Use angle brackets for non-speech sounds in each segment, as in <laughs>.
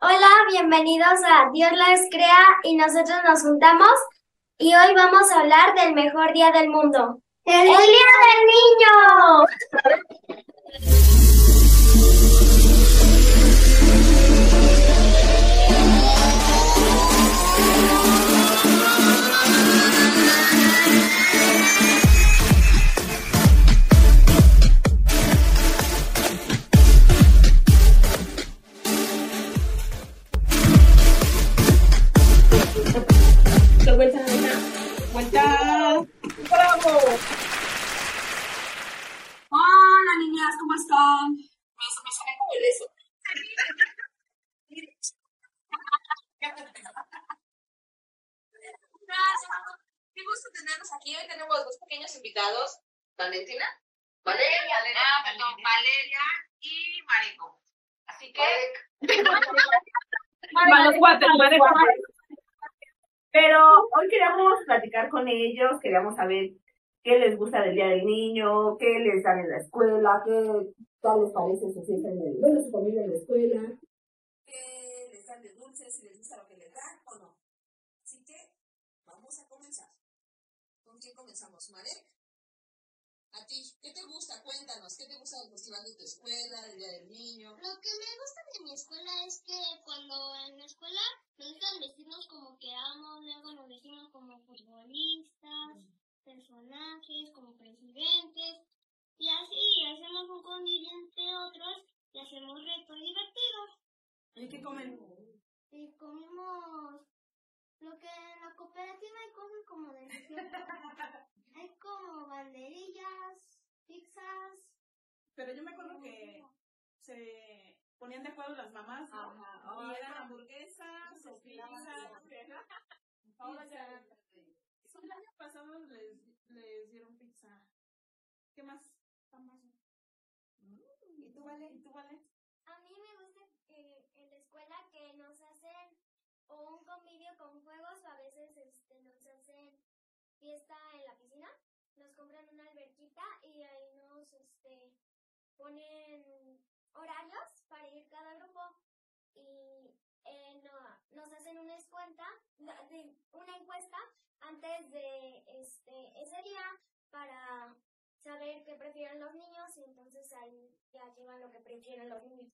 Hola, bienvenidos a Dios las crea y nosotros nos juntamos y hoy vamos a hablar del mejor día del mundo. ¡El, Día del Niño! Vuelta. ¡Bravo! Hola, niñas, ¿cómo están? Me, me sale como el eso. Qué gusto tenerlos aquí. Hoy tenemos dos pequeños invitados. Valentina. Valeria. Ah, perdón, Valeria y Marico. Así que. Malos cuatro, cuatro. Pero hoy queríamos platicar con ellos, queríamos saber qué les gusta del Día del Niño, qué les dan en la escuela, qué tal les parece su fiesta en el, su familia en la escuela. ¿Qué les dan de dulces? Si les gusta lo que les dan o no. Así que vamos a comenzar. ¿Con quién comenzamos? ¿Marek? A ti, ¿qué te gusta? Cuéntanos, ¿qué te gusta del festival de tu escuela, del Día del Niño? Lo que me gusta de mi escuela es que cuando en la escuela nos dejan vestirnos como queramos, luego nos vestimos como futbolistas, personajes, como presidentes, y así hacemos un convivio entre otros y hacemos retos divertidos. ¿Y qué comen? Y comemos lo que en la cooperativa hay cosas como de <laughs> hay como Pero yo me acuerdo que se ponían de acuerdo las mamás, ¿no? Ajá. y eran hamburguesas o pizzas. Ahora ya. El año pasado les, les dieron pizza. ¿Qué más? ¿Y tú, Vale? ¿Y tú, Vale? A mí me gusta eh, en la escuela que nos hacen o un convivio con juegos o a veces este, nos hacen fiesta en la piscina. Nos compran una alberquita y ahí nos este, ponen horarios para ir cada grupo y eh, no- nos hacen una escuenta, de- una encuesta antes de este ese día para saber qué prefieren los niños y entonces ahí ya llevan lo que prefieren los niños.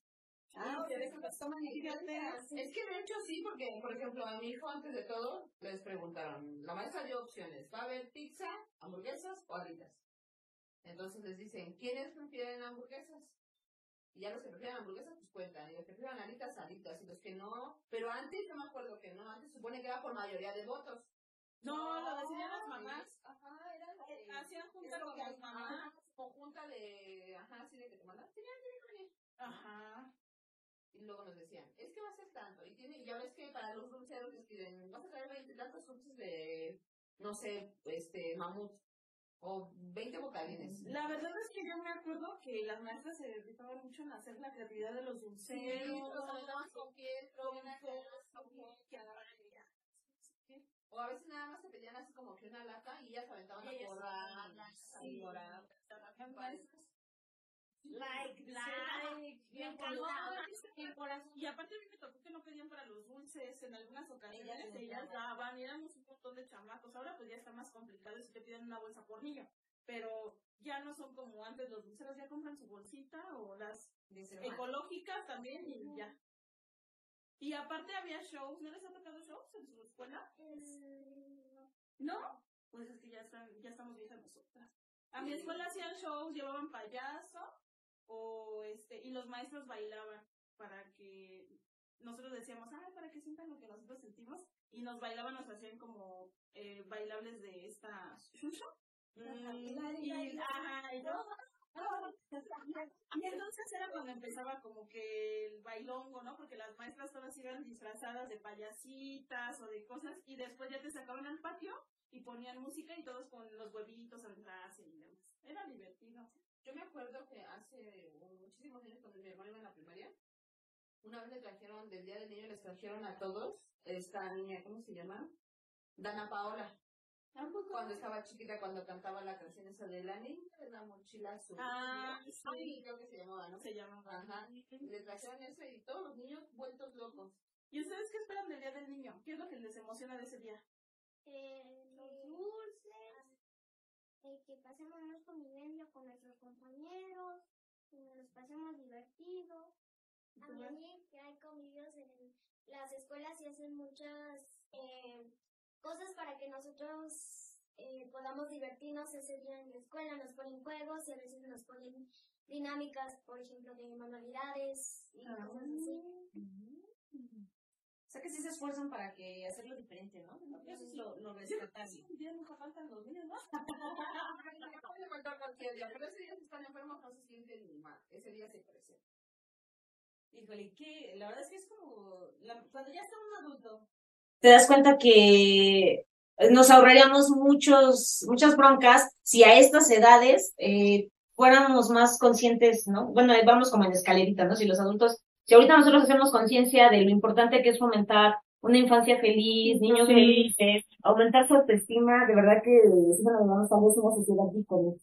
Ah, ustedes las toman. Es que de hecho sí, porque, por ejemplo, a mi hijo antes de todo les preguntaron, la maestra dio opciones, ¿va a haber pizza, hamburguesas o alitas? Entonces les dicen, ¿quiénes prefieren hamburguesas? Y ya los que prefieren hamburguesas, pues cuentan, y los que prefieren alitas, alitas, y los que no, pero antes yo me acuerdo que no, antes supone que era por mayoría de votos. No, lo decidían las mamás. Ajá, era de- Hacían junta con las mamás. conjunta de, ajá, así de que te mandan. Ajá. Y luego nos decían, es que va a ser tanto. Y tiene, ya ves que para los dulceros les piden, vas a traer 20 tantos dulces de, no sé, este, mamut. O 20 bocadines. La verdad es que yo me acuerdo que las maestras se dedicaban mucho en hacer la creatividad de los Sí, dulceros. los aventaban con piel, con que. O a veces nada más te pedían así como que una lata y ellas aventaban a borrar, sí. a borrar. Like, like, bien corazón. Y aparte a mí me tocó que no pedían para los dulces, en algunas ocasiones Ellas ellas, daban, y éramos un montón de chamacos. Ahora pues ya está más complicado si te piden una bolsa por niño. Pero ya no son como antes, los dulceros ya compran su bolsita o las ecológicas también y ya. Y aparte había shows, ¿no les ha tocado shows en su escuela? ¿No? Pues es que ya, están, ya estamos viejas nosotras. A mi escuela hacían shows, llevaban payaso o este y los maestros bailaban para que nosotros decíamos, ah, para que sientan lo que nosotros sentimos y nos bailaban, nos hacían como eh, bailables de esta Shusho. Mm, y, ajá, y yo- y <laughs> entonces era cuando empezaba como que el bailongo, ¿no? Porque las maestras todas iban disfrazadas de payasitas o de cosas y después ya te sacaban al patio y ponían música y todos con los huevitos atrás y demás. Era divertido. Yo me acuerdo que hace muchísimos años cuando mi hermano iba en la primaria, una vez le trajeron, del Día del Niño les trajeron a todos esta niña, ¿cómo se llama? Dana Paola. Cuando estaba chiquita, cuando cantaba la canción esa de la niña de la mochila azul. Ah, sí. sí. creo que se llamaba, ¿no? Se llama. Ajá. Le trajeron eso y todos los niños vueltos locos. ¿Y ustedes qué esperan del Día del Niño? ¿Qué es lo que les emociona de ese día? Eh, los dulces, eh, que pasemos más convivencia con nuestros compañeros, que nos pasemos divertido. También que hay convivios en las escuelas y hacen muchas eh, cosas para que nosotros eh, podamos divertirnos ese día en la escuela. Nos ponen juegos y a veces nos ponen dinámicas, por ejemplo, de manualidades y Ah. cosas así. Sea que sí se esfuerzan para que hacerlo diferente, ¿no? Eso es lo, lo rescatable. Un día nunca faltan los niños, ¿no? No puede faltar cualquier día, pero ese día si están enfermos no se sienten ni mal. Ese día se presenta. Híjole, que la verdad es que es como la- cuando ya está un adulto. Te das cuenta que nos ahorraríamos muchos, muchas broncas si a estas edades eh, fuéramos más conscientes, ¿no? Bueno, ahí vamos como en escalerita, ¿no? Si los adultos, si ahorita nosotros hacemos conciencia de lo importante que es fomentar una infancia feliz, niños felices, Aumentar su autoestima, de verdad que sí nos vamos a ver una sociedad diferente.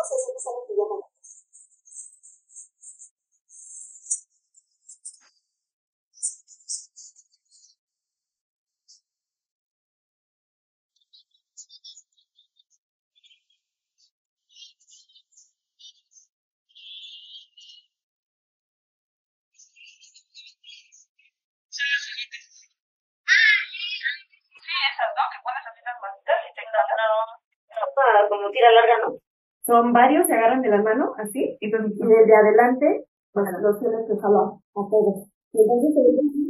Todas las personas saben que antes. Ah, como tira larga, ¿no? Son varios, se agarran de la mano, así, y desde adelante, pues los tienes que jalar a todos. Entonces